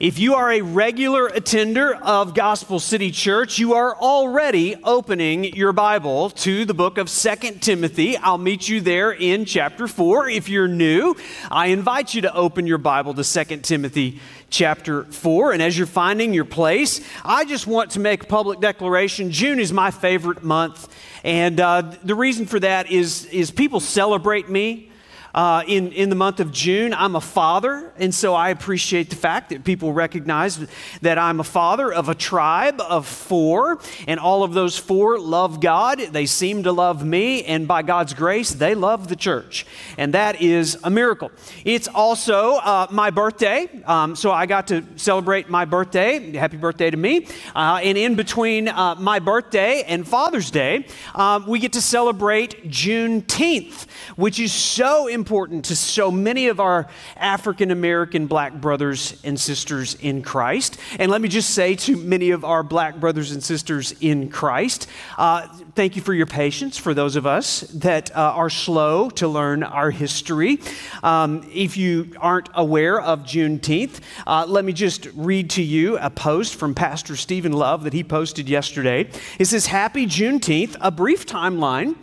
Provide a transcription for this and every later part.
If you are a regular attender of Gospel City Church, you are already opening your Bible to the book of Second Timothy. I'll meet you there in chapter 4. If you're new, I invite you to open your Bible to Second Timothy chapter 4. And as you're finding your place, I just want to make a public declaration. June is my favorite month. And uh, the reason for that is, is people celebrate me uh, in, in the month of June. I'm a father, and so I appreciate the fact that people recognize that I'm a father of a tribe of four, and all of those four love God. They seem to love me, and by God's grace, they love the church. And that is a miracle. It's also uh, my birthday, um, so I got to celebrate my birthday. Happy birthday to me. Uh, and in between uh, my birthday and Father's Day, um, we get to celebrate Juneteenth, which is so important to so many of our African American black brothers and sisters in Christ. And let me just say to many of our black brothers and sisters in Christ, uh, thank you for your patience for those of us that uh, are slow to learn our history. Um, if you aren't aware of Juneteenth, uh, let me just read to you a post from Pastor Stephen Love that he posted yesterday. It says, Happy Juneteenth, a brief timeline.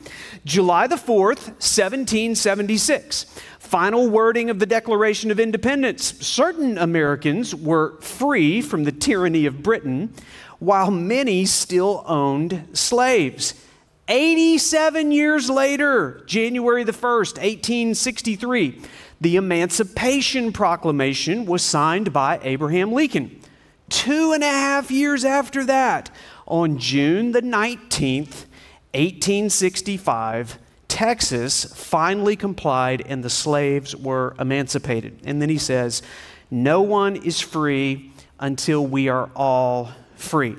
July the 4th, 1776. Final wording of the Declaration of Independence. Certain Americans were free from the tyranny of Britain, while many still owned slaves. 87 years later, January the 1st, 1863, the Emancipation Proclamation was signed by Abraham Lincoln. Two and a half years after that, on June the 19th, 1865, Texas finally complied and the slaves were emancipated. And then he says, No one is free until we are all free.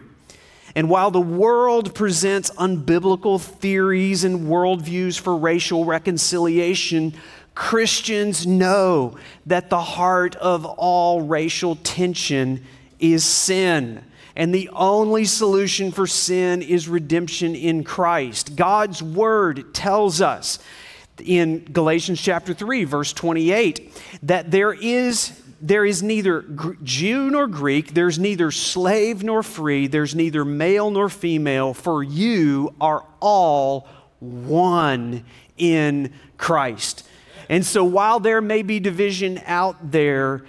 And while the world presents unbiblical theories and worldviews for racial reconciliation, Christians know that the heart of all racial tension is sin. And the only solution for sin is redemption in Christ. God's word tells us in Galatians chapter 3 verse 28 that there is there is neither Jew nor Greek, there's neither slave nor free, there's neither male nor female, for you are all one in Christ. And so while there may be division out there,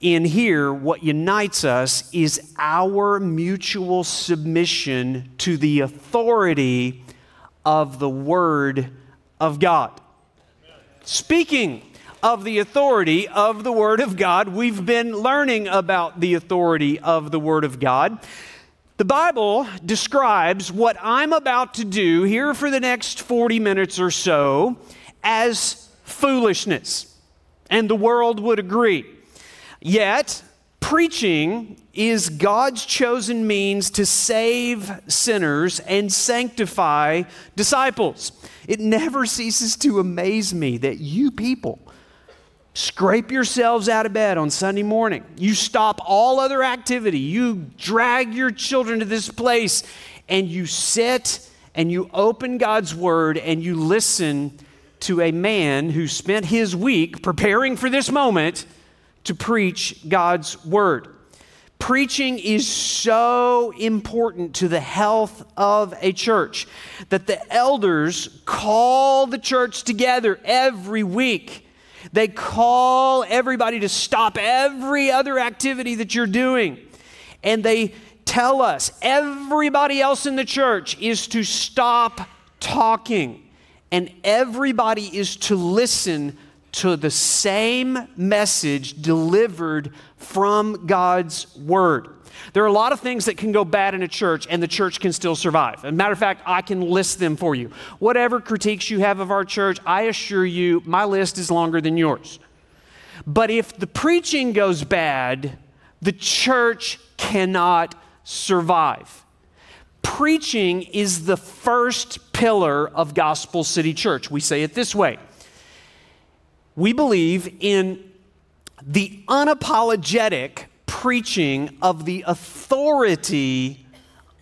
in here, what unites us is our mutual submission to the authority of the Word of God. Speaking of the authority of the Word of God, we've been learning about the authority of the Word of God. The Bible describes what I'm about to do here for the next 40 minutes or so as foolishness, and the world would agree. Yet, preaching is God's chosen means to save sinners and sanctify disciples. It never ceases to amaze me that you people scrape yourselves out of bed on Sunday morning. You stop all other activity. You drag your children to this place and you sit and you open God's word and you listen to a man who spent his week preparing for this moment to preach God's word. Preaching is so important to the health of a church that the elders call the church together every week. They call everybody to stop every other activity that you're doing. And they tell us, everybody else in the church is to stop talking, and everybody is to listen to the same message delivered from God's Word. There are a lot of things that can go bad in a church, and the church can still survive. As a matter of fact, I can list them for you. Whatever critiques you have of our church, I assure you, my list is longer than yours. But if the preaching goes bad, the church cannot survive. Preaching is the first pillar of Gospel City Church. We say it this way we believe in the unapologetic preaching of the authority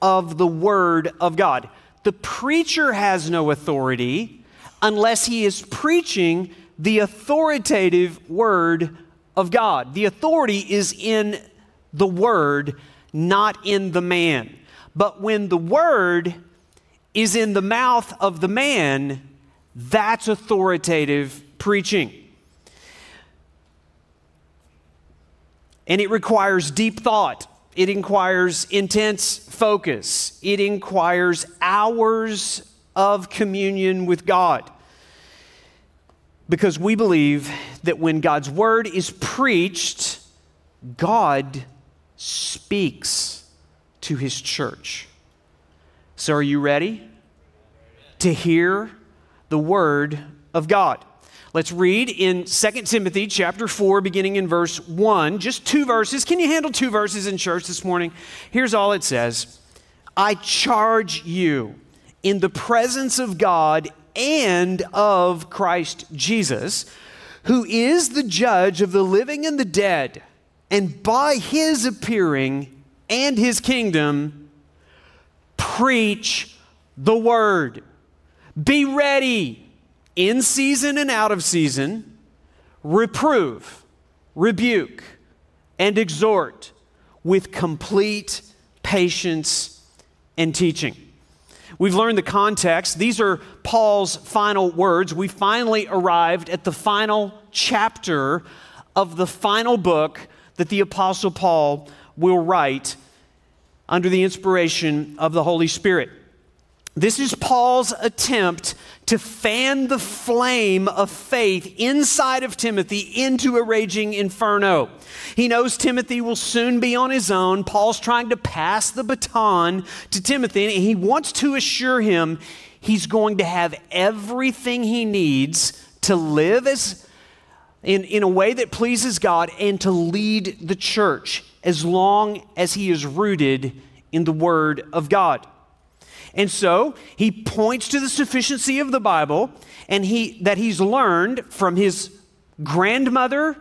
of the Word of God. The preacher has no authority unless he is preaching the authoritative Word of God. The authority is in the word, not in the man. But when the word is in the mouth of the man, that's authoritative preaching. And it requires deep thought. It requires intense focus. It requires hours of communion with God. Because we believe that when God's word is preached, God speaks to his church. So, are you ready to hear the word of God? Let's read in 2 Timothy chapter 4, beginning in verse 1. Just two verses. Can you handle two verses in church this morning? Here's all it says I charge you in the presence of God and of Christ Jesus, who is the judge of the living and the dead, and by his appearing and his kingdom, preach the word. Be ready in season and out of season, reprove, rebuke, and exhort with complete patience and teaching. We've learned the context. These are Paul's final words. We finally arrived at the final chapter of the final book that the Apostle Paul will write under the inspiration of the Holy Spirit. This is Paul's attempt to fan the flame of faith inside of Timothy into a raging inferno. He knows Timothy will soon be on his own. Paul's trying to pass the baton to Timothy, and he wants to assure him he's going to have everything he needs to live as in, in a way that pleases God and to lead the church as long as he is rooted in the Word of God. And so he points to the sufficiency of the Bible and he, that he's learned from his grandmother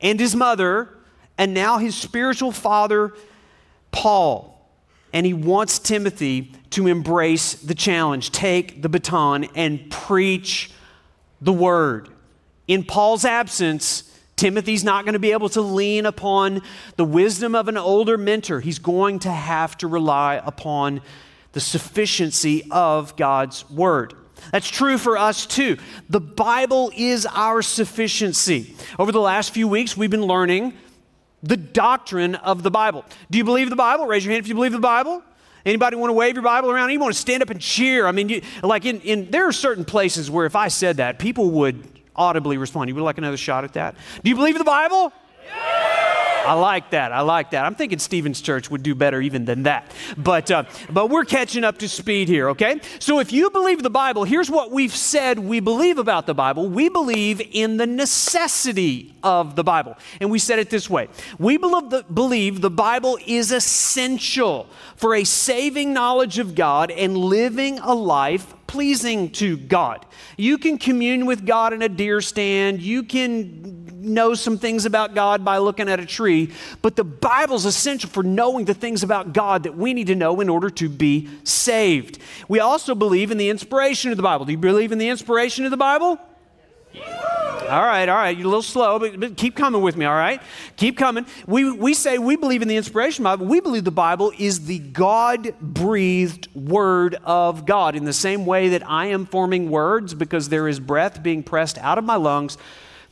and his mother, and now his spiritual father, Paul. And he wants Timothy to embrace the challenge, take the baton, and preach the word. In Paul's absence, Timothy's not going to be able to lean upon the wisdom of an older mentor. He's going to have to rely upon the sufficiency of God's Word. That's true for us too. The Bible is our sufficiency. Over the last few weeks, we've been learning the doctrine of the Bible. Do you believe the Bible? Raise your hand if you believe the Bible. Anybody want to wave your Bible around? You want to stand up and cheer? I mean, you, like in, in there are certain places where if I said that, people would audibly respond. You would like another shot at that? Do you believe the Bible? I like that. I like that. I'm thinking Stevens Church would do better even than that. But, uh, but we're catching up to speed here, okay? So if you believe the Bible, here's what we've said we believe about the Bible. We believe in the necessity of the Bible. And we said it this way We believe the, believe the Bible is essential for a saving knowledge of God and living a life pleasing to God. You can commune with God in a deer stand. You can know some things about God by looking at a tree, but the Bible's essential for knowing the things about God that we need to know in order to be saved. We also believe in the inspiration of the Bible. Do you believe in the inspiration of the Bible? All right, all right. You're a little slow, but, but, keep coming with me, all right? Keep coming. We, we say we believe in the inspiration of the Bible. We believe the Bible is the God breathed word of God in the same way that I am forming words because there is breath being pressed out of my lungs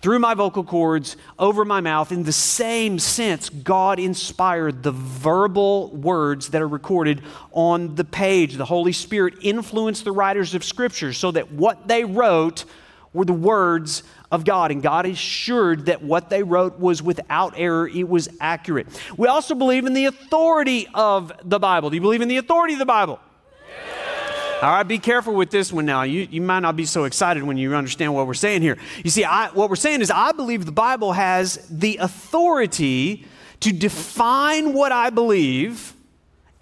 through my vocal cords, over my mouth. In the same sense, God inspired the verbal words that are recorded on the page. The Holy Spirit influenced the writers of Scripture so that what they wrote were the words of God. And God assured that what they wrote was without error, it was accurate. We also believe in the authority of the Bible. Do you believe in the authority of the Bible? All right, be careful with this one now. You, you might not be so excited when you understand what we're saying here. You see, I, what we're saying is, I believe the Bible has the authority to define what I believe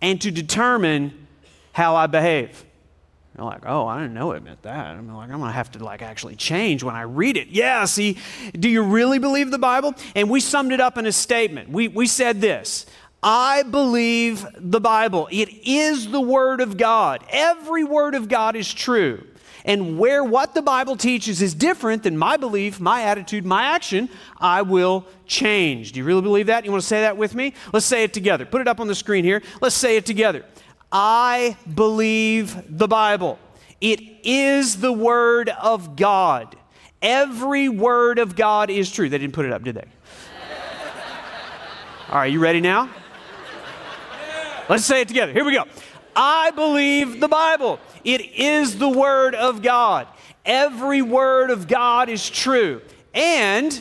and to determine how I behave. You're like, oh, I didn't know it meant that. I'm like, I'm gonna have to like actually change when I read it. Yeah, see, do you really believe the Bible? And we summed it up in a statement. We, we said this I believe the Bible. It is the Word of God. Every Word of God is true. And where what the Bible teaches is different than my belief, my attitude, my action, I will change. Do you really believe that? You want to say that with me? Let's say it together. Put it up on the screen here. Let's say it together. I believe the Bible. It is the Word of God. Every Word of God is true. They didn't put it up, did they? All right, you ready now? Let's say it together. Here we go. I believe the Bible. It is the Word of God. Every Word of God is true. And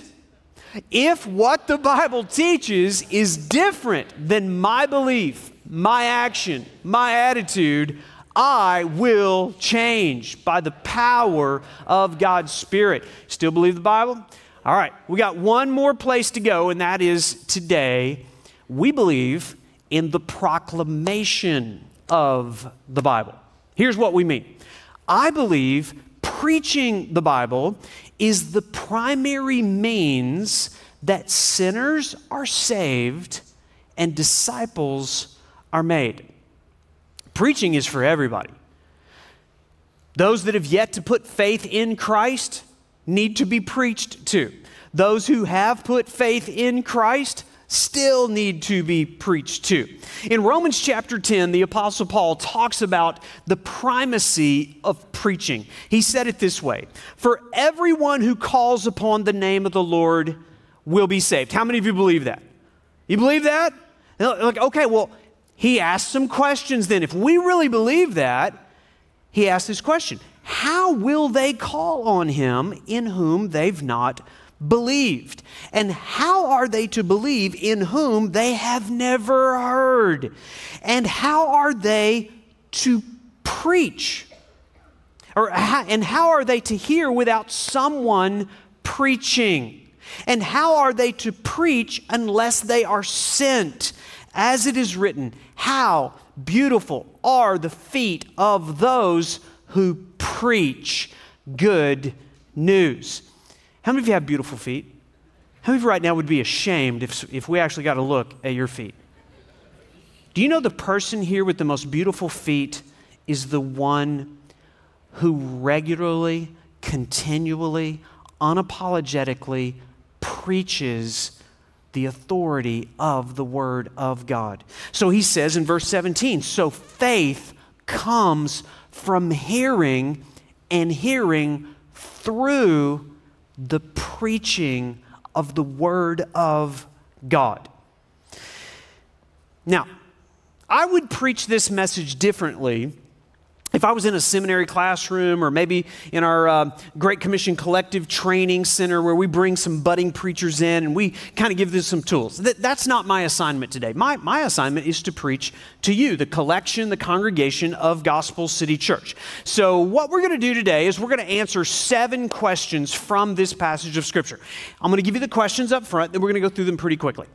if what the Bible teaches is different than my belief, my action, my attitude, I will change by the power of God's Spirit. Still believe the Bible? All right, we got one more place to go, and that is today. We believe in the proclamation of the Bible. Here's what we mean I believe preaching the Bible is the primary means that sinners are saved and disciples are made. Preaching is for everybody. Those that have yet to put faith in Christ need to be preached to. Those who have put faith in Christ still need to be preached to. In Romans chapter 10, the Apostle Paul talks about the primacy of preaching. He said it this way For everyone who calls upon the name of the Lord will be saved. How many of you believe that? You believe that? Like, okay, well, he asked some questions then. If we really believe that, he asked this question How will they call on him in whom they've not believed. And how are they to believe in whom they have never heard? And how are they to preach? Or, and how are they to hear without someone preaching? And how are they to preach unless they are sent? As it is written, how beautiful are the feet of those who preach good news. How many of you have beautiful feet? How many of you right now would be ashamed if, if we actually got a look at your feet? Do you know the person here with the most beautiful feet is the one who regularly, continually, unapologetically preaches the authority of the Word of God? So he says in verse 17 so faith comes from hearing, and hearing through the preaching of the Word of God. Now, I would preach this message differently if I was in a seminary classroom or maybe in our uh, Great Commission Collective Training Center where we bring some budding preachers in and we kind of give them some tools, that, that's not my assignment today. My, my assignment is to preach to you, the collection, the congregation of Gospel City Church. So, what we're going to do today is we're going to answer seven questions from this passage of Scripture. I'm going to give you the questions up front, then we're going to go through them pretty quickly.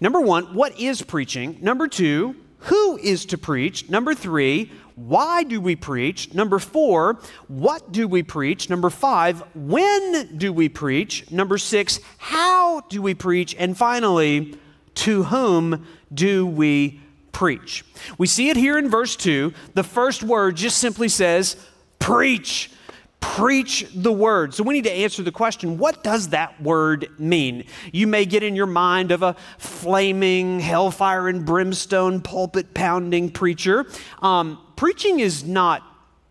Number one, what is preaching? Number two, who is to preach? Number three, why do we preach? Number four, what do we preach? Number five, when do we preach? Number six, how do we preach? And finally, to whom do we preach? We see it here in verse two. The first word just simply says, preach preach the word. So we need to answer the question what does that word mean? You may get in your mind of a flaming, hellfire and brimstone, pulpit pounding preacher. Um, preaching is not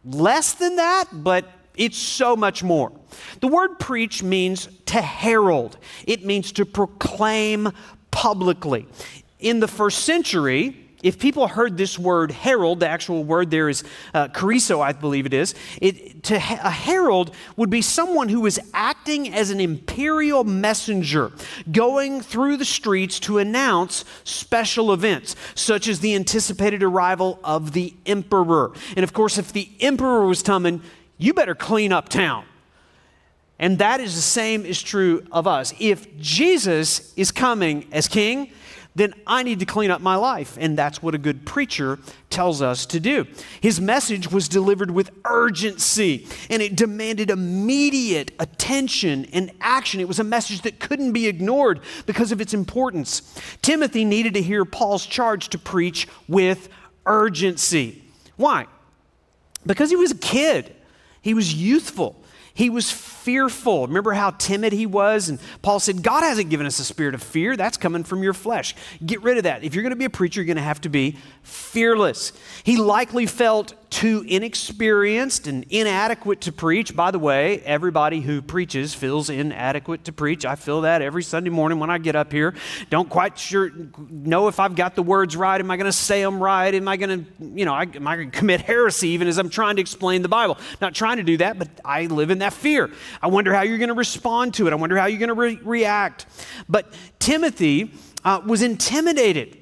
less than that, but it's so much more. The word preach means to herald, it means to proclaim publicly. In the first century, if people heard this word herald, the actual word there is uh, kerusso, I believe it is, it, to, a herald would be someone who was acting as an imperial messenger, going through the streets to announce special events, such as the anticipated arrival of the emperor. And of course, if the emperor was coming, you better clean up town. And that is the same is true of us. If Jesus is coming as king, then I need to clean up my life. And that's what a good preacher tells us to do. His message was delivered with urgency and it demanded immediate attention and action. It was a message that couldn't be ignored because of its importance. Timothy needed to hear Paul's charge to preach with urgency. Why? Because he was a kid. He was youthful. He was fearful. Remember how timid he was? And Paul said, God hasn't given us a spirit of fear. That's coming from your flesh. Get rid of that. If you're going to be a preacher, you're going to have to be fearless. He likely felt too inexperienced and inadequate to preach. By the way, everybody who preaches feels inadequate to preach. I feel that every Sunday morning when I get up here. Don't quite sure know if I've got the words right. Am I going to say them right? Am I going to, you know, am I going to commit heresy even as I'm trying to explain the Bible? Not trying to do that, but I live in that fear. I wonder how you're going to respond to it. I wonder how you're going to re- react. But Timothy uh, was intimidated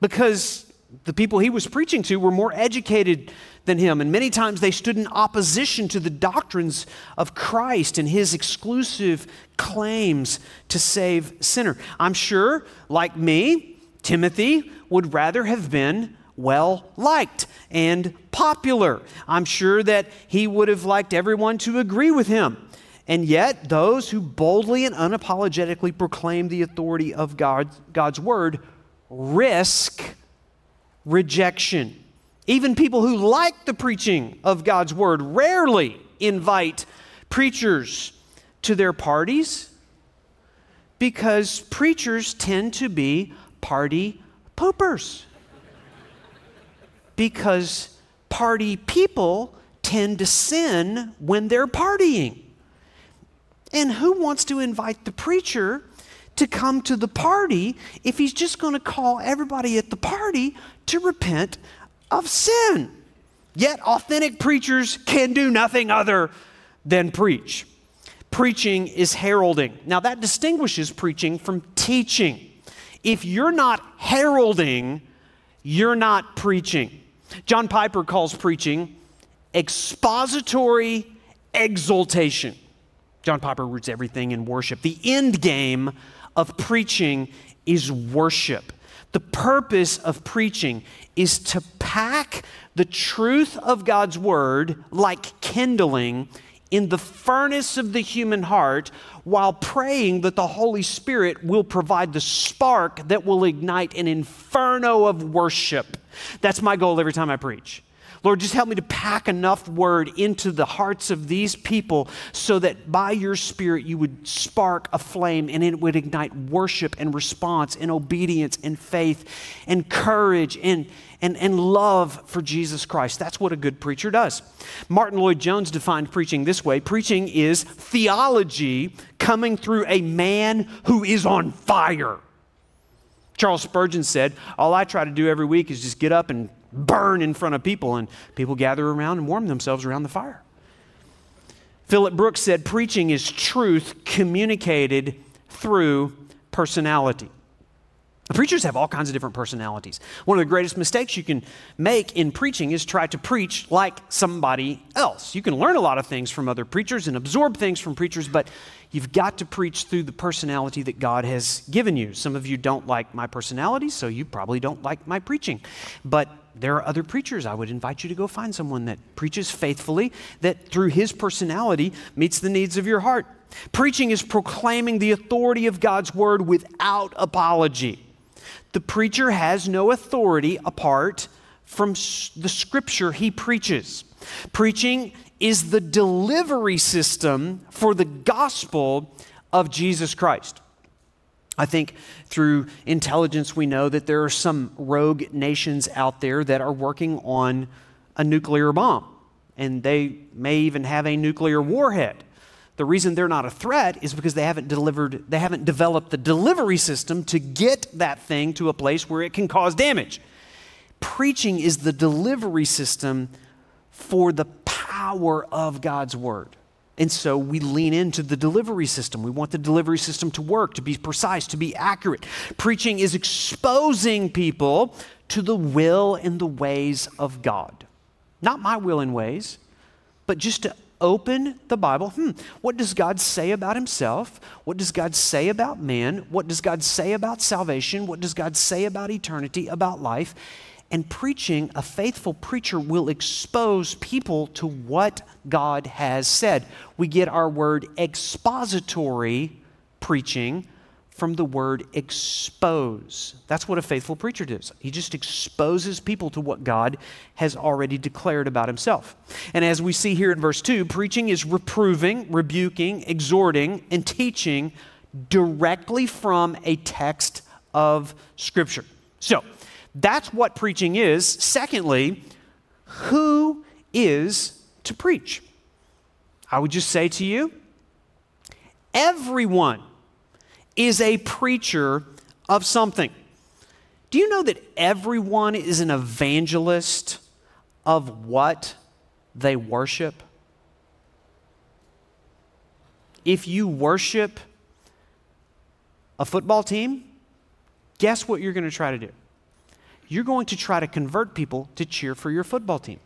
because the people he was preaching to were more educated than him. And many times they stood in opposition to the doctrines of Christ and his exclusive claims to save sinner. I'm sure, like me, Timothy would rather have been well liked and popular. I'm sure that he would have liked everyone to agree with him. And yet, those who boldly and unapologetically proclaim the authority of God, God's word risk rejection. Even people who like the preaching of God's word rarely invite preachers to their parties because preachers tend to be party poopers. because party people tend to sin when they're partying. And who wants to invite the preacher to come to the party if he's just going to call everybody at the party to repent of sin. Yet, authentic preachers can do nothing other than preach. Preaching is heralding. Now, that distinguishes preaching from teaching. If you're not heralding, you're not preaching. John Piper calls preaching expository exaltation. John Piper roots everything in worship. The end game of preaching is worship. The purpose of preaching is to pack the truth of God's word like kindling in the furnace of the human heart while praying that the Holy Spirit will provide the spark that will ignite an inferno of worship. That's my goal every time I preach. Lord, just help me to pack enough word into the hearts of these people so that by your Spirit you would spark a flame and it would ignite worship and response and obedience and faith and courage and, and, and love for Jesus Christ. That's what a good preacher does. Martyn Lloyd-Jones defined preaching this way preaching is theology coming through a man who is on fire. Charles Spurgeon said, All I try to do every week is just get up and burn in front of people, and people gather around and warm themselves around the fire. Philip Brooks said, Preaching is truth communicated through personality. Preachers have all kinds of different personalities. One of the greatest mistakes you can make in preaching is try to preach like somebody else. You can learn a lot of things from other preachers and absorb things from preachers, but you've got to preach through the personality that God has given you. Some of you don't like my personality, so you probably don't like my preaching. But there are other preachers. I would invite you to go find someone that preaches faithfully, that through his personality meets the needs of your heart. Preaching is proclaiming the authority of God's word without apology. The preacher has no authority apart from the scripture he preaches. Preaching is the delivery system for the gospel of Jesus Christ. I think through intelligence, we know that there are some rogue nations out there that are working on a nuclear bomb, and they may even have a nuclear warhead. The reason they're not a threat is because they haven't delivered, they haven't developed the delivery system to get that thing to a place where it can cause damage. Preaching is the delivery system for the power of God's word. And so we lean into the delivery system. We want the delivery system to work, to be precise, to be accurate. Preaching is exposing people to the will and the ways of God. Not my will and ways, but just to open the Bible. Hmm, what does God say about himself? What does God say about man? What does God say about salvation? What does God say about eternity, about life? And preaching, a faithful preacher will expose people to what God has said. We get our word expository preaching from the word expose. That's what a faithful preacher does. He just exposes people to what God has already declared about himself. And as we see here in verse 2, preaching is reproving, rebuking, exhorting, and teaching directly from a text of Scripture. So, that's what preaching is. Secondly, who is to preach? I would just say to you, everyone is a preacher of something. Do you know that everyone is an evangelist of what they worship? If you worship a football team, guess what you're going to try to do? You're going to try to convert people to cheer for your football team.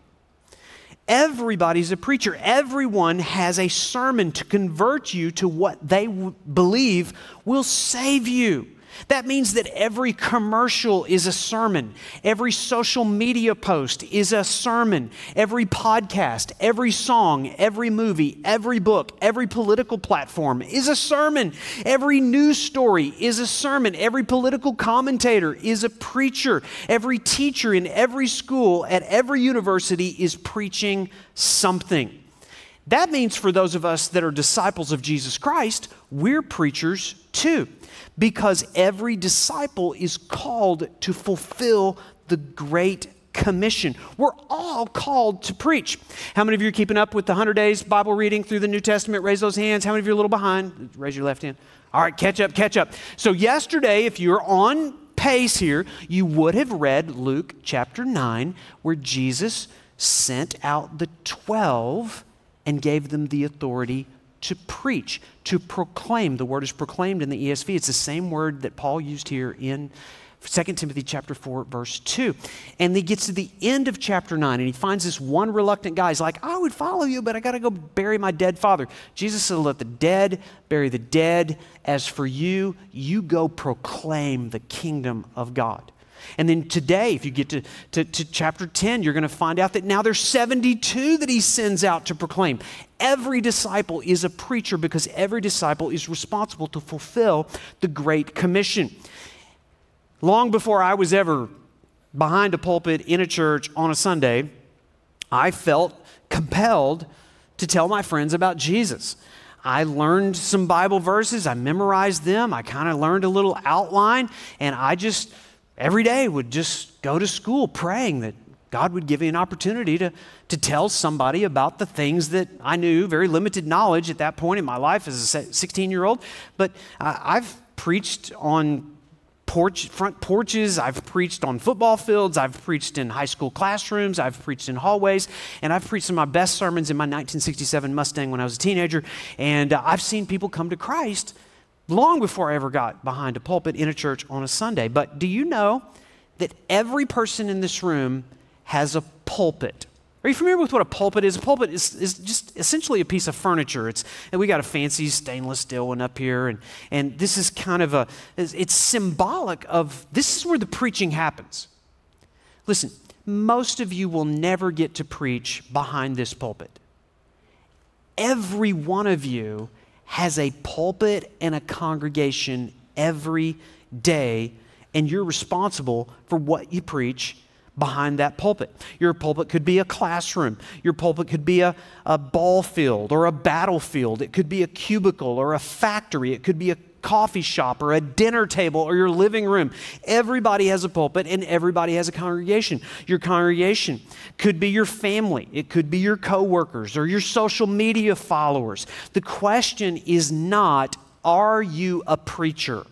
Everybody's a preacher. Everyone has a sermon to convert you to what they w- believe will save you. That means that every commercial is a sermon. Every social media post is a sermon. Every podcast, every song, every movie, every book, every political platform is a sermon. Every news story is a sermon. Every political commentator is a preacher. Every teacher in every school at every university is preaching something. That means for those of us that are disciples of Jesus Christ, we're preachers too because every disciple is called to fulfill the Great Commission. We're all called to preach. How many of you are keeping up with the 100 days Bible reading through the New Testament? Raise those hands. How many of you are a little behind? Raise your left hand. All right, catch up, catch up. So, yesterday, if you're on pace here, you would have read Luke chapter 9, where Jesus sent out the 12 and gave them the authority to preach, to proclaim. The word is proclaimed in the ESV. It's the same word that Paul used here in 2 Timothy chapter 4, verse 2. And he gets to the end of chapter 9 and he finds this one reluctant guy. He's like, I would follow you, but I got to go bury my dead father. Jesus said, Let the dead bury the dead. As for you, you go proclaim the kingdom of God. And then today, if you get to, to, to chapter 10, you're going to find out that now there's 72 that he sends out to proclaim. Every disciple is a preacher because every disciple is responsible to fulfill the Great Commission. Long before I was ever behind a pulpit in a church on a Sunday, I felt compelled to tell my friends about Jesus. I learned some Bible verses, I memorized them, I kind of learned a little outline, and I just every day would just go to school praying that God would give me an opportunity to, to tell somebody about the things that I knew, very limited knowledge at that point in my life as a 16 year old. But I've preached on porch, front porches, I've preached on football fields, I've preached in high school classrooms, I've preached in hallways, and I've preached some of my best sermons in my 1967 Mustang when I was a teenager. And I've seen people come to Christ long before I ever got behind a pulpit in a church on a Sunday. But do you know that every person in this room has a pulpit? Are you familiar with what a pulpit is? A pulpit is, is just essentially a piece of furniture. It's, and we got a fancy stainless steel one up here, and, and this is kind of a, it's symbolic of this is where the preaching happens. Listen, most of you will never get to preach behind this pulpit. Every one of you has a pulpit and a congregation every day, and you're responsible for what you preach behind that pulpit. Your pulpit could be a classroom. Your pulpit could be a, a ball field or a battlefield. It could be a cubicle or a factory. It could be a coffee shop or a dinner table or your living room. Everybody has a pulpit and everybody has a congregation. Your congregation could be your family, it could be your coworkers or your social media followers. The question is not, are you a preacher?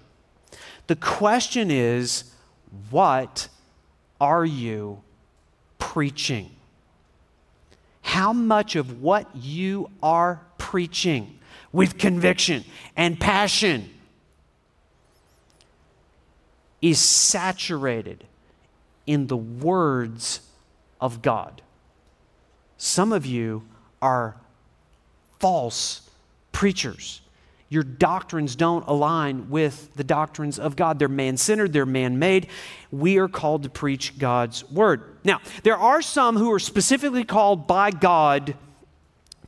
The question is, what are you preaching? How much of what you are preaching with conviction and passion is saturated in the words of God. Some of you are false preachers. Your doctrines don't align with the doctrines of God. They're man centered, they're man made. We are called to preach God's word. Now, there are some who are specifically called by God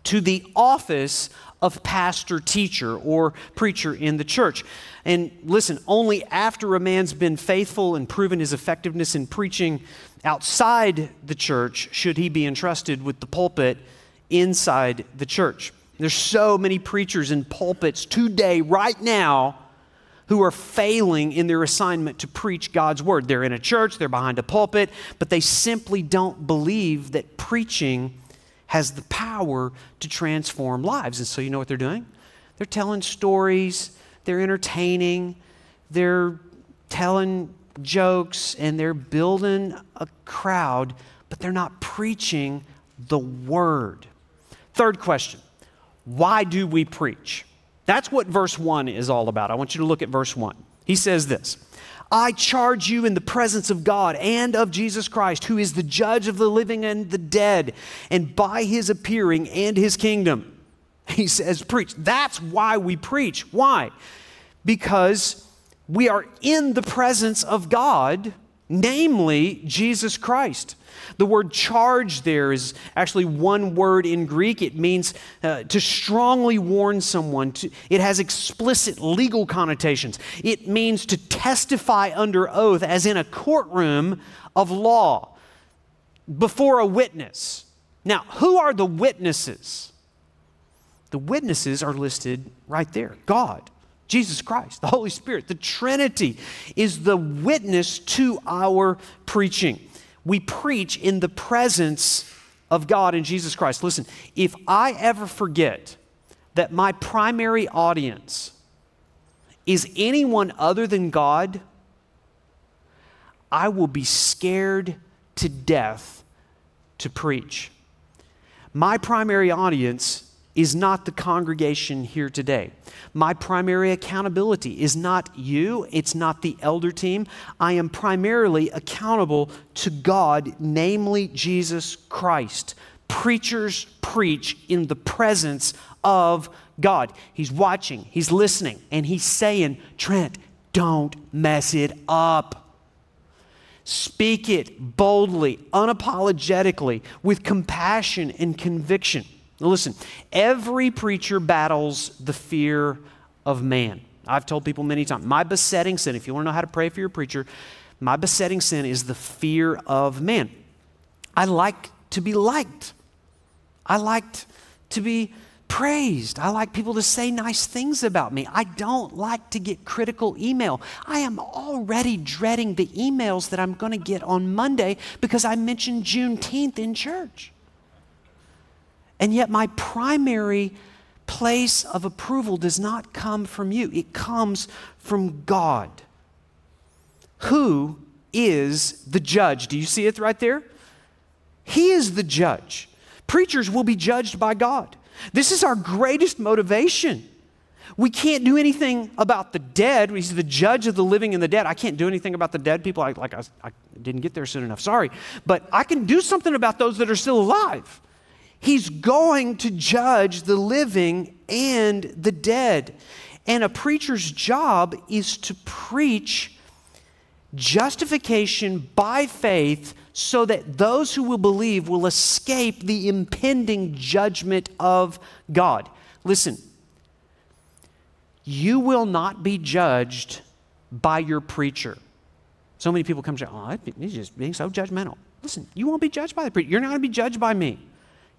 to the office of pastor, teacher, or preacher in the church. And listen, only after a man's been faithful and proven his effectiveness in preaching outside the church should he be entrusted with the pulpit inside the church. There's so many preachers in pulpits today, right now, who are failing in their assignment to preach God's word. They're in a church, they're behind a pulpit, but they simply don't believe that preaching has the power to transform lives. And so, you know what they're doing? They're telling stories, they're entertaining, they're telling jokes, and they're building a crowd, but they're not preaching the word. Third question why do we preach? That's what verse 1 is all about. I want you to look at verse 1. He says this I charge you in the presence of God and of Jesus Christ, who is the judge of the living and the dead, and by his appearing and his kingdom. He says, Preach. That's why we preach. Why? Because we are in the presence of God, namely Jesus Christ. The word charge there is actually one word in Greek. It means uh, to strongly warn someone. To, it has explicit legal connotations. It means to testify under oath, as in a courtroom of law, before a witness. Now, who are the witnesses? The witnesses are listed right there God. Jesus Christ, the Holy Spirit, the Trinity is the witness to our preaching we preach in the presence of God in Jesus Christ. Listen, if I ever forget that my primary audience is anyone other than God, I will be scared to death to preach. My primary audience is not the congregation here today. My primary accountability is not you, it's not the elder team. I am primarily accountable to God, namely Jesus Christ. Preachers preach in the presence of God. He's watching, he's listening, and he's saying, Trent, don't mess it up. Speak it boldly, unapologetically, with compassion and conviction. Now listen, every preacher battles the fear of man. I've told people many times, my besetting sin, if you want to know how to pray for your preacher, my besetting sin is the fear of man. I like to be liked. I like to be praised. I like people to say nice things about me. I don't like to get critical email. I am already dreading the emails that I'm going to get on Monday because I mentioned Juneteenth in church. And yet, my primary place of approval does not come from you, it comes from God. Who is the judge? Do you see it right there? He is the judge. Preachers will be judged by God. This is our greatest motivation. We can't do anything about the dead. He's the judge of the living and the dead. I can't do anything about the dead people. I, like I, I didn't get there soon enough. Sorry, but I can do something about those that are still alive. He's going to judge the living and the dead. And a preacher's job is to preach justification by faith so that those who will believe will escape the impending judgment of God. Listen, you will not be judged by your preacher. So many people come to, oh, he's just being so judgmental. Listen, you won't be judged by the preacher. You're not going to be judged by me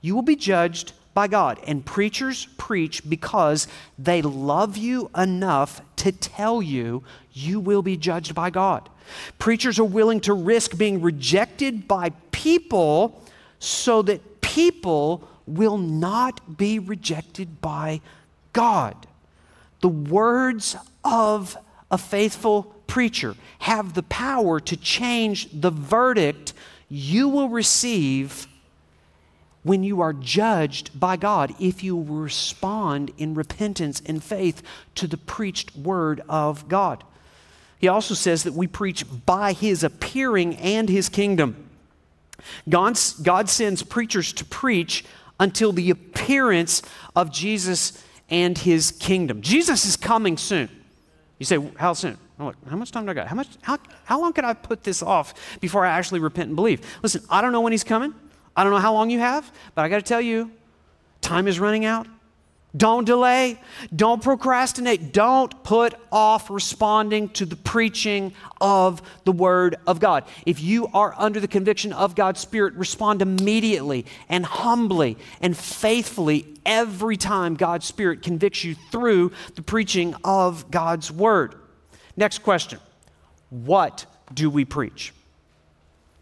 you will be judged by God. And preachers preach because they love you enough to tell you you will be judged by God. Preachers are willing to risk being rejected by people so that people will not be rejected by God. The words of a faithful preacher have the power to change the verdict you will receive when you are judged by God if you respond in repentance and faith to the preached word of God. He also says that we preach by his appearing and his kingdom. God, God sends preachers to preach until the appearance of Jesus and his kingdom. Jesus is coming soon. You say, How soon? I'm Like, how much time do I got? How, much, how, how long can I put this off before I actually repent and believe? Listen, I don't know when he's coming. I don't know how long you have, but I got to tell you, time is running out. Don't delay. Don't procrastinate. Don't put off responding to the preaching of the Word of God. If you are under the conviction of God's Spirit, respond immediately and humbly and faithfully every time God's Spirit convicts you through the preaching of God's Word. Next question What do we preach?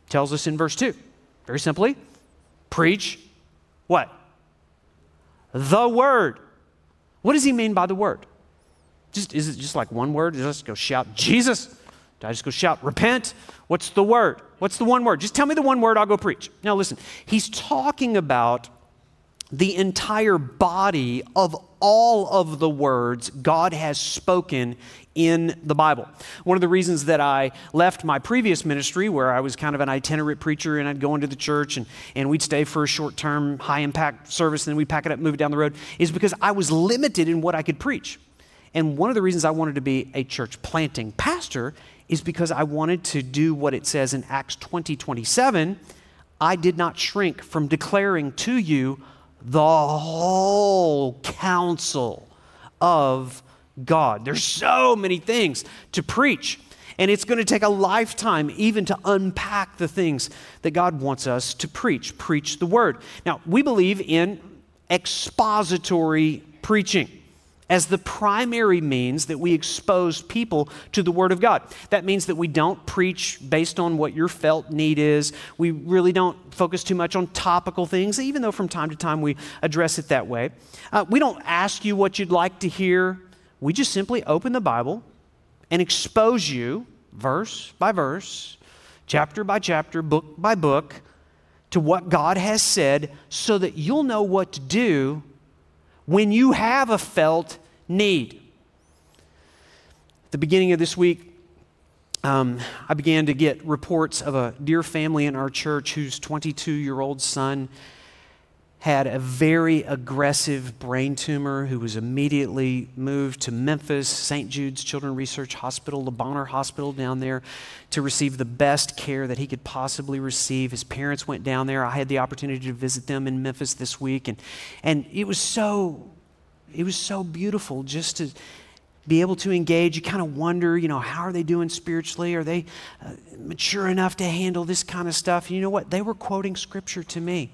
Tells us in verse 2. Very simply, preach what? the word. What does he mean by the word? Just, is it just like one word? Just go shout Jesus? Do I just go shout repent? What's the word? What's the one word? Just tell me the one word, I'll go preach. Now listen, he's talking about the entire body of all of the words God has spoken in the Bible. One of the reasons that I left my previous ministry, where I was kind of an itinerant preacher and I'd go into the church and, and we'd stay for a short term, high impact service, and then we'd pack it up move it down the road, is because I was limited in what I could preach. And one of the reasons I wanted to be a church planting pastor is because I wanted to do what it says in Acts 20 27. I did not shrink from declaring to you the whole counsel of God. There's so many things to preach. And it's going to take a lifetime even to unpack the things that God wants us to preach. Preach the word. Now, we believe in expository preaching as the primary means that we expose people to the Word of God. That means that we don't preach based on what your felt need is. We really don't focus too much on topical things, even though from time to time we address it that way. Uh, we don't ask you what you'd like to hear. We just simply open the Bible and expose you, verse by verse, chapter by chapter, book by book, to what God has said so that you'll know what to do when you have a felt need. At the beginning of this week, um, I began to get reports of a dear family in our church whose 22 year old son had a very aggressive brain tumor who was immediately moved to Memphis, St. Jude's Children's Research Hospital, the Bonheur Hospital down there to receive the best care that he could possibly receive. His parents went down there. I had the opportunity to visit them in Memphis this week and and it was so it was so beautiful just to be able to engage. You kind of wonder, you know, how are they doing spiritually? Are they uh, mature enough to handle this kind of stuff? And you know what? They were quoting scripture to me.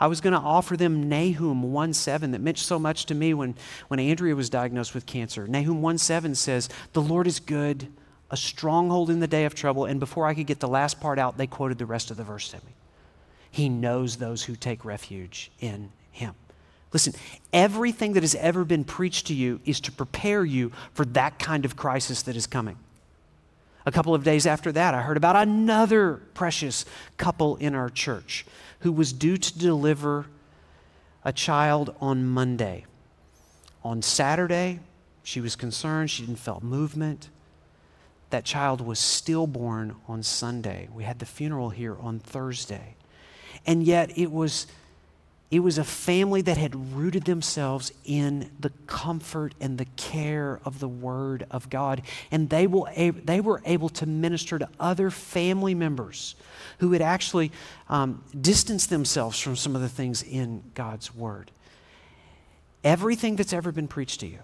I was going to offer them Nahum 1:7 that meant so much to me when, when Andrea was diagnosed with cancer. Nahum 1:7 says, The Lord is good, a stronghold in the day of trouble. And before I could get the last part out, they quoted the rest of the verse to me. He knows those who take refuge in him. Listen, everything that has ever been preached to you is to prepare you for that kind of crisis that is coming. A couple of days after that, I heard about another precious couple in our church who was due to deliver a child on Monday. On Saturday, she was concerned, she didn't feel movement. That child was stillborn on Sunday. We had the funeral here on Thursday. And yet it was it was a family that had rooted themselves in the comfort and the care of the Word of God. And they, will, they were able to minister to other family members who had actually um, distanced themselves from some of the things in God's Word. Everything that's ever been preached to you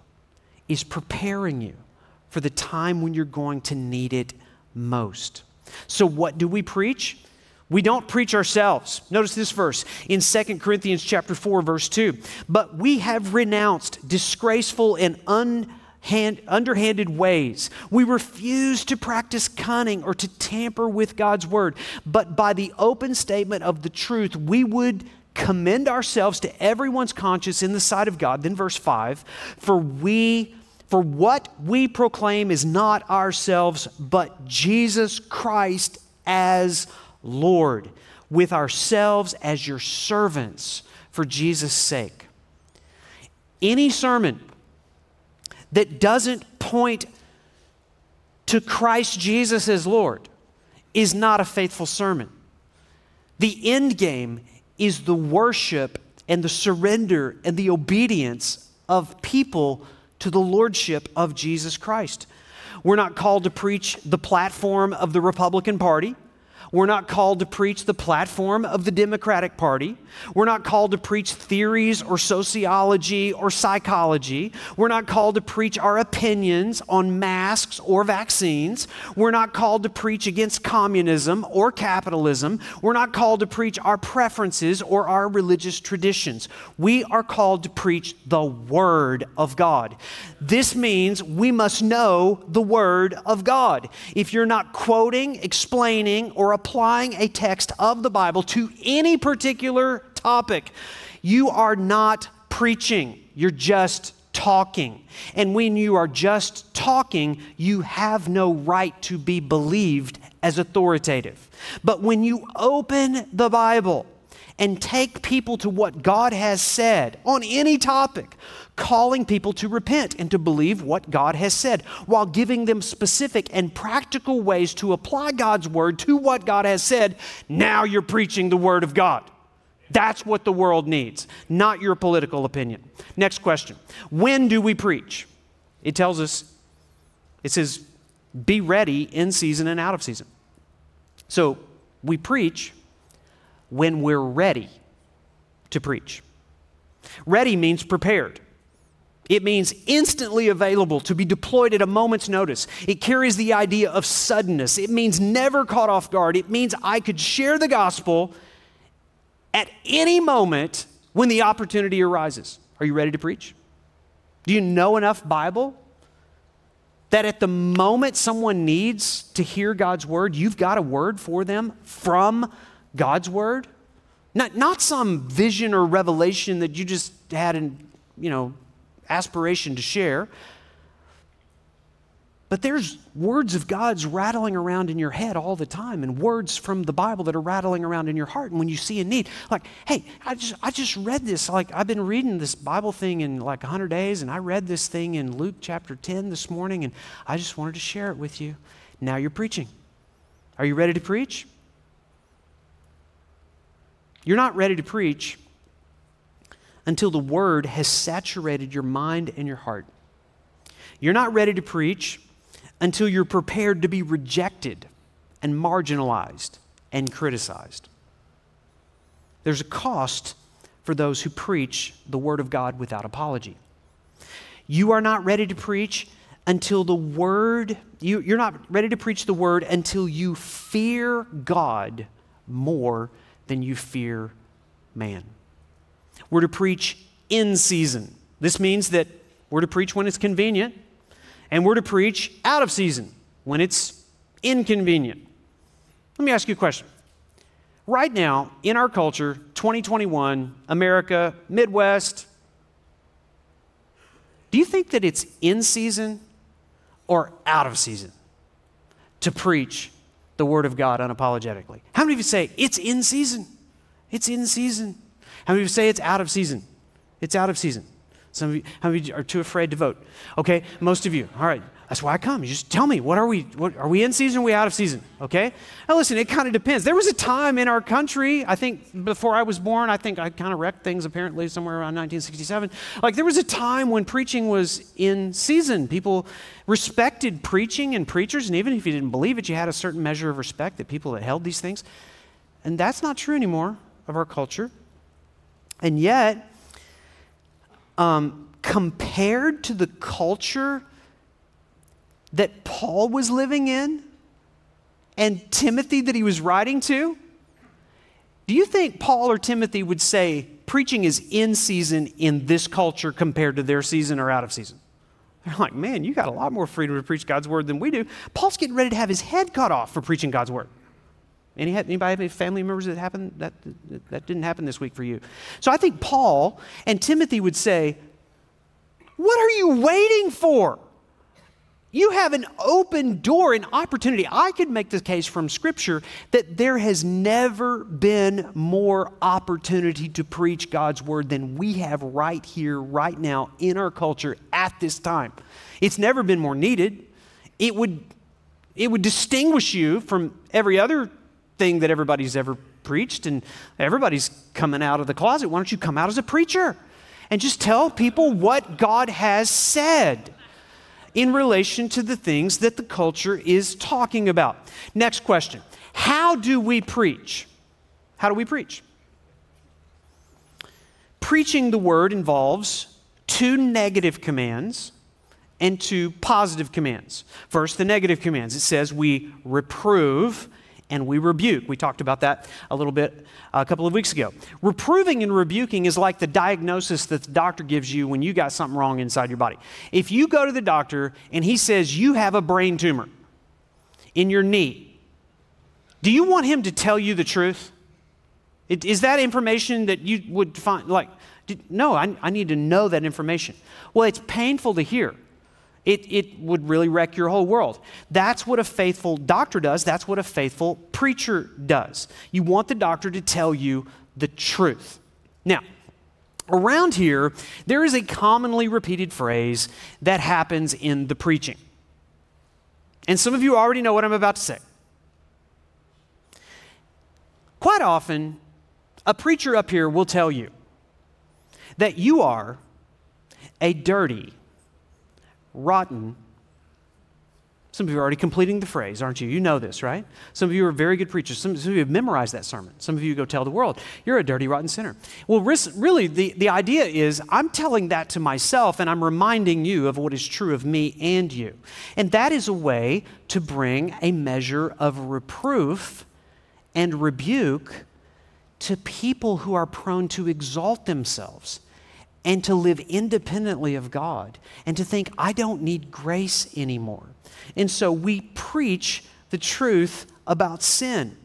is preparing you for the time when you're going to need it most. So, what do we preach? We don't preach ourselves. Notice this verse in 2 Corinthians chapter 4 verse 2. But we have renounced disgraceful and underhanded ways. We refuse to practice cunning or to tamper with God's word, but by the open statement of the truth, we would commend ourselves to everyone's conscience in the sight of God. Then verse 5, for we for what we proclaim is not ourselves, but Jesus Christ as Lord, with ourselves as your servants for Jesus' sake. Any sermon that doesn't point to Christ Jesus as Lord is not a faithful sermon. The end game is the worship and the surrender and the obedience of people to the lordship of Jesus Christ. We're not called to preach the platform of the Republican Party. We're not called to preach the platform of the Democratic Party. We're not called to preach theories or sociology or psychology. We're not called to preach our opinions on masks or vaccines. We're not called to preach against communism or capitalism. We're not called to preach our preferences or our religious traditions. We are called to preach the Word of God. This means we must know the Word of God. If you're not quoting, explaining, or applying a text of the Bible to any particular topic, you are not preaching. You're just talking. And when you are just talking, you have no right to be believed as authoritative. But when you open the Bible and take people to what God has said on any topic, calling people to repent and to believe what God has said, while giving them specific and practical ways to apply God's word to what God has said, now you're preaching the word of God. That's what the world needs, not your political opinion. Next question When do we preach? It tells us, it says, be ready in season and out of season. So we preach when we're ready to preach. Ready means prepared. It means instantly available to be deployed at a moment's notice. It carries the idea of suddenness. It means never caught off guard. It means I could share the gospel at any moment when the opportunity arises. Are you ready to preach? Do you know enough Bible that at the moment someone needs to hear God's word, you've got a word for them from God's word? Not, not some vision or revelation that you just had in, you know, aspiration to share. But there's words of God's rattling around in your head all the time, and words from the Bible that are rattling around in your heart. And when you see a need, like, hey, I just, I just read this. Like, I've been reading this Bible thing in like 100 days, and I read this thing in Luke chapter 10 this morning, and I just wanted to share it with you. Now you're preaching. Are you ready to preach? You're not ready to preach until the word has saturated your mind and your heart. You're not ready to preach until you're prepared to be rejected and marginalized and criticized. There's a cost for those who preach the Word of God without apology. You are not ready to preach until the Word, you, you're not ready to preach the Word until you fear God more than you fear man. We're to preach in season. This means that we're to preach when it's convenient, and we're to preach out of season when it's inconvenient. Let me ask you a question. Right now, in our culture, 2021, America, Midwest, do you think that it's in season or out of season to preach the Word of God unapologetically? How many of you say it's in season? It's in season. How many of you say it's out of season? It's out of season. Some of you, how many you are too afraid to vote? Okay, most of you. All right, that's why I come. You just tell me, what are we? What, are we in season? Are we out of season? Okay. Now listen, it kind of depends. There was a time in our country, I think before I was born, I think I kind of wrecked things apparently somewhere around 1967. Like there was a time when preaching was in season. People respected preaching and preachers, and even if you didn't believe it, you had a certain measure of respect that people that held these things. And that's not true anymore of our culture. And yet, um, compared to the culture that Paul was living in and Timothy that he was writing to, do you think Paul or Timothy would say preaching is in season in this culture compared to their season or out of season? They're like, man, you got a lot more freedom to preach God's word than we do. Paul's getting ready to have his head cut off for preaching God's word. Any, anybody have any family members that happened? That, that didn't happen this week for you. So I think Paul and Timothy would say, What are you waiting for? You have an open door, an opportunity. I could make the case from Scripture that there has never been more opportunity to preach God's Word than we have right here, right now, in our culture at this time. It's never been more needed. It would, it would distinguish you from every other thing that everybody's ever preached, and everybody's coming out of the closet. Why don't you come out as a preacher and just tell people what God has said? in relation to the things that the culture is talking about. Next question How do we preach? How do we preach? Preaching the word involves two negative commands and two positive commands. First, the negative commands. It says we reprove and we rebuke. We talked about that a little bit a couple of weeks ago. Reproving and rebuking is like the diagnosis that the doctor gives you when you got something wrong inside your body. If you go to the doctor and he says you have a brain tumor in your knee, do you want him to tell you the truth? It, is that information that you would find, like, did, no, I, I need to know that information. Well, it's painful to hear. It, it would really wreck your whole world. That's what a faithful doctor does. That's what a faithful preacher does. You want the doctor to tell you the truth. Now, around here, there is a commonly repeated phrase that happens in the preaching. And some of you already know what I'm about to say. Quite often, a preacher up here will tell you that you are a dirty, rotten. Some of you are already completing the phrase, aren't you? You know this, right? Some of you are very good preachers. Some, some of you have memorized that sermon. Some of you go tell the world, you're a dirty, rotten sinner. Well, really, the, the idea is I'm telling that to myself and I'm reminding you of what is true of me and you. And that is a way to bring a measure of reproof and rebuke to people who are prone to exalt themselves and to live independently of God and to think, I don't need grace anymore. And so we preach the truth about sin.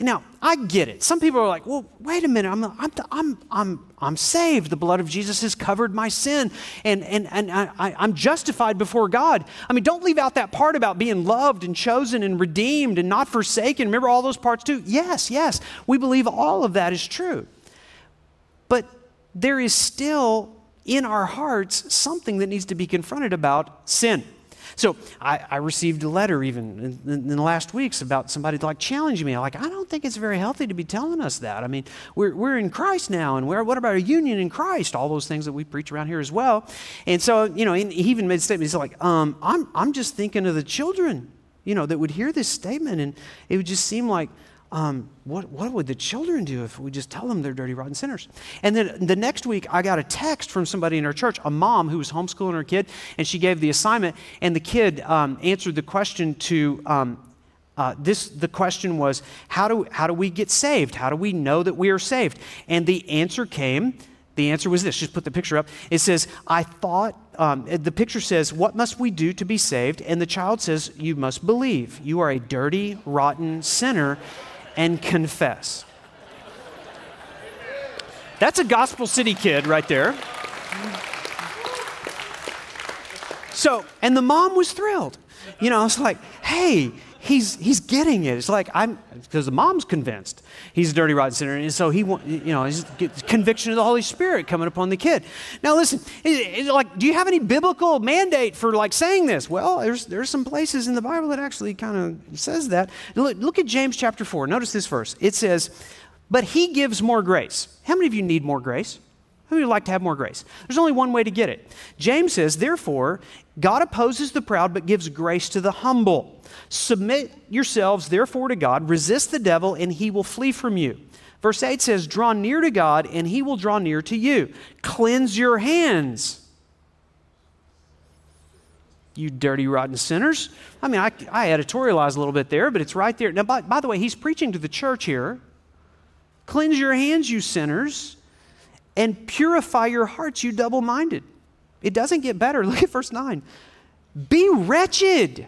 Now, I get it. Some people are like, well, wait a minute. I'm, I'm, I'm, I'm, I'm saved. The blood of Jesus has covered my sin, and, and, and I, I'm justified before God. I mean, don't leave out that part about being loved and chosen and redeemed and not forsaken. Remember all those parts too? Yes, yes. We believe all of that is true. But there is still in our hearts something that needs to be confronted about sin. So I, I received a letter even in, in, the last weeks about somebody like challenging me. Like, I don't think it's very healthy to be telling us that. I mean, we're, we're in Christ now, and we're, what about a union in Christ? All those things that we preach around here as well. And so, you know, he even made a statement. He's like, um, I'm, I'm just thinking of the children, you know, that would hear this statement, and it would just seem like, um, what, what would the children do if we just tell them they're dirty, rotten sinners? And then the next week, I got a text from somebody in our church, a mom who was homeschooling her kid, and she gave the assignment, and the kid um, answered the question to um, uh, this the question was how do, how do we get saved? How do we know that we are saved? And the answer came the answer was this just put the picture up. It says i thought um, the picture says what must we do to be saved? And the child says you must believe. You are a dirty rotten sinner and confess. That's a Gospel City kid right there. So, and the mom was thrilled. You know, it's like, hey, he's he's getting it. It's like I'm because the mom's convinced he's a dirty rotten sinner, and so he you know his conviction of the Holy Spirit coming upon the kid. Now listen, like, do you have any biblical mandate for like saying this? Well, there's there's some places in the Bible that actually kind of says that. Look, look at James chapter four. Notice this verse. It says, "But he gives more grace." How many of you need more grace? Who would like to have more grace? There's only one way to get it. James says, Therefore, God opposes the proud but gives grace to the humble. Submit yourselves, therefore, to God, resist the devil, and he will flee from you. Verse 8 says, Draw near to God, and he will draw near to you. Cleanse your hands. You dirty, rotten sinners. I mean, I, I editorialize a little bit there, but it's right there. Now, by, by the way, he's preaching to the church here. Cleanse your hands, you sinners and purify your hearts, you double minded. It doesn't get better. Look at verse 9. Be wretched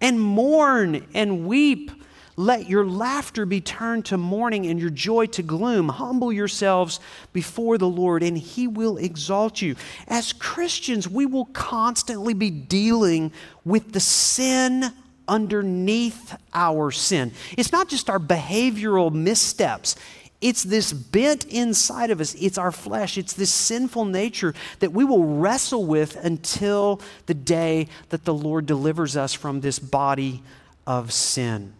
and mourn and weep. Let your laughter be turned to mourning and your joy to gloom. Humble yourselves before the Lord, and He will exalt you. As Christians, we will constantly be dealing with the sin underneath our sin. It's not just our behavioral missteps, it's this bent inside of us. It's our flesh. It's this sinful nature that we will wrestle with until the day that the Lord delivers us from this body of sin.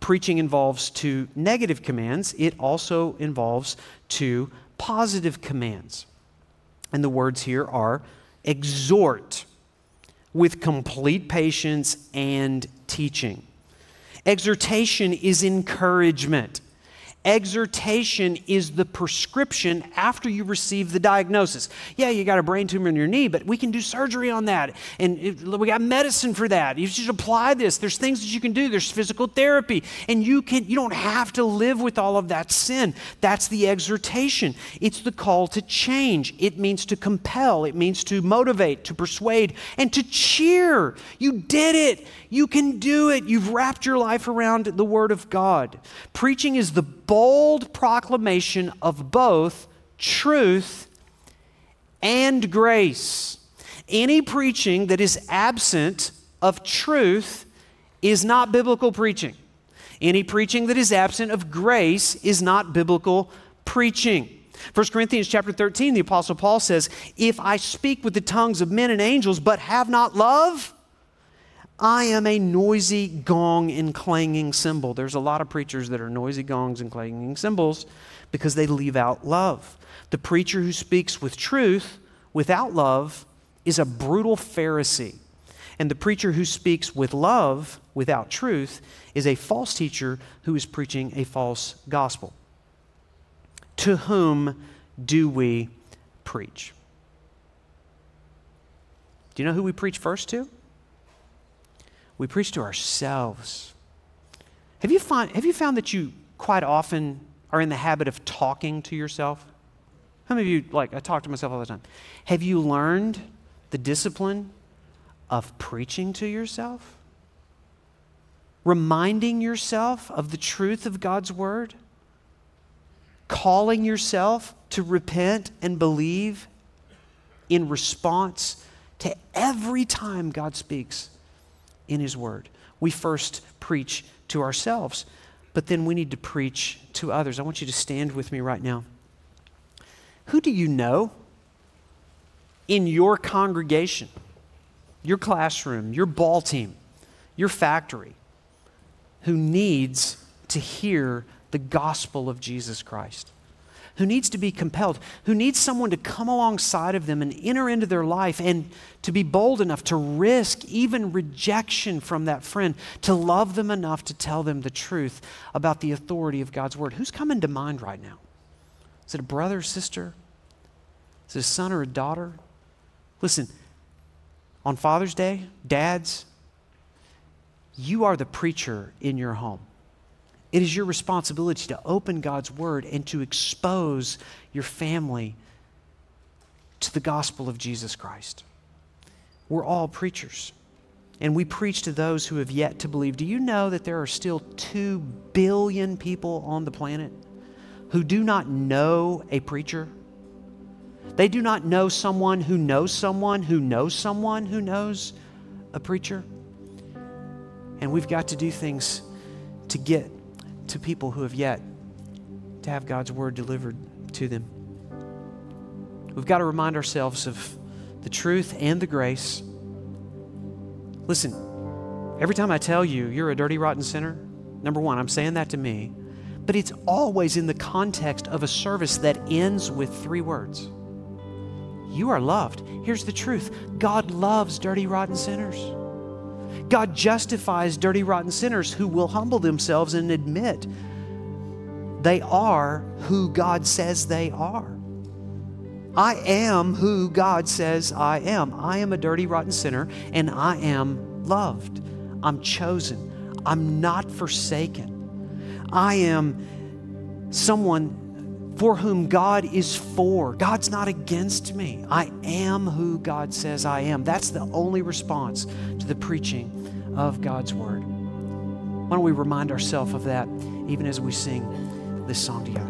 Preaching involves two negative commands, it also involves two positive commands. And the words here are exhort with complete patience and teaching. Exhortation is encouragement. Exhortation is the prescription after you receive the diagnosis. Yeah, you got a brain tumor in your knee, but we can do surgery on that. And we got medicine for that. You should apply this. There's things that you can do. There's physical therapy. And you can you don't have to live with all of that sin. That's the exhortation. It's the call to change. It means to compel, it means to motivate, to persuade, and to cheer. You did it. You can do it. You've wrapped your life around the Word of God. Preaching is the bold proclamation of both truth and grace. Any preaching that is absent of truth is not biblical preaching. Any preaching that is absent of grace is not biblical preaching. 1 Corinthians chapter 13, the Apostle Paul says, If I speak with the tongues of men and angels, but have not love, I am a noisy gong and clanging cymbal. There's a lot of preachers that are noisy gongs and clanging cymbals because they leave out love. The preacher who speaks with truth without love is a brutal Pharisee. And the preacher who speaks with love without truth is a false teacher who is preaching a false gospel. To whom do we preach? Do you know who we preach first to? We preach to ourselves. Have you, find, have you found that you quite often are in the habit of talking to yourself? How many of you, like, I talk to myself all the time. Have you learned the discipline of preaching to yourself? Reminding yourself of the truth of God's word? Calling yourself to repent and believe in response to every time God speaks in His Word. We first preach to ourselves, but then we need to preach to others. I want you to stand with me right now. Who do you know in your congregation, your classroom, your ball team, your factory, who needs to hear the gospel of Jesus Christ? Who needs to be compelled, who needs someone to come alongside of them and enter into their life and to be bold enough to risk even rejection from that friend, to love them enough to tell them the truth about the authority of God's word. Who's coming to mind right now? Is it a brother sister? Is it a son or a daughter? Listen, on Father's Day, dads, you are the preacher in your home. It is your responsibility to open God's word and to expose your family to the gospel of Jesus Christ. We're all preachers, and we preach to those who have yet to believe. Do you know that there are still 2 billion people on the planet who do not know a preacher? They do not know someone who knows someone who knows someone who knows a preacher. And we've got to do things to get to people who have yet to have God's word delivered to them. We've got to remind ourselves of the truth and the grace. Listen, every time I tell you you're a dirty, rotten sinner, number one, I'm saying that to me, but it's always in the context of a service that ends with three words You are loved. Here's the truth God loves dirty, rotten sinners. God justifies dirty, rotten sinners who will humble themselves and admit they are who God says they are. I am who God says I am. I am a dirty, rotten sinner, and I am loved. I'm chosen. I'm not forsaken. I am someone for whom God is for. God's not against me. I am who God says I am. That's the only response to the preaching of God's Word. Why don't we remind ourselves of that even as we sing this song together?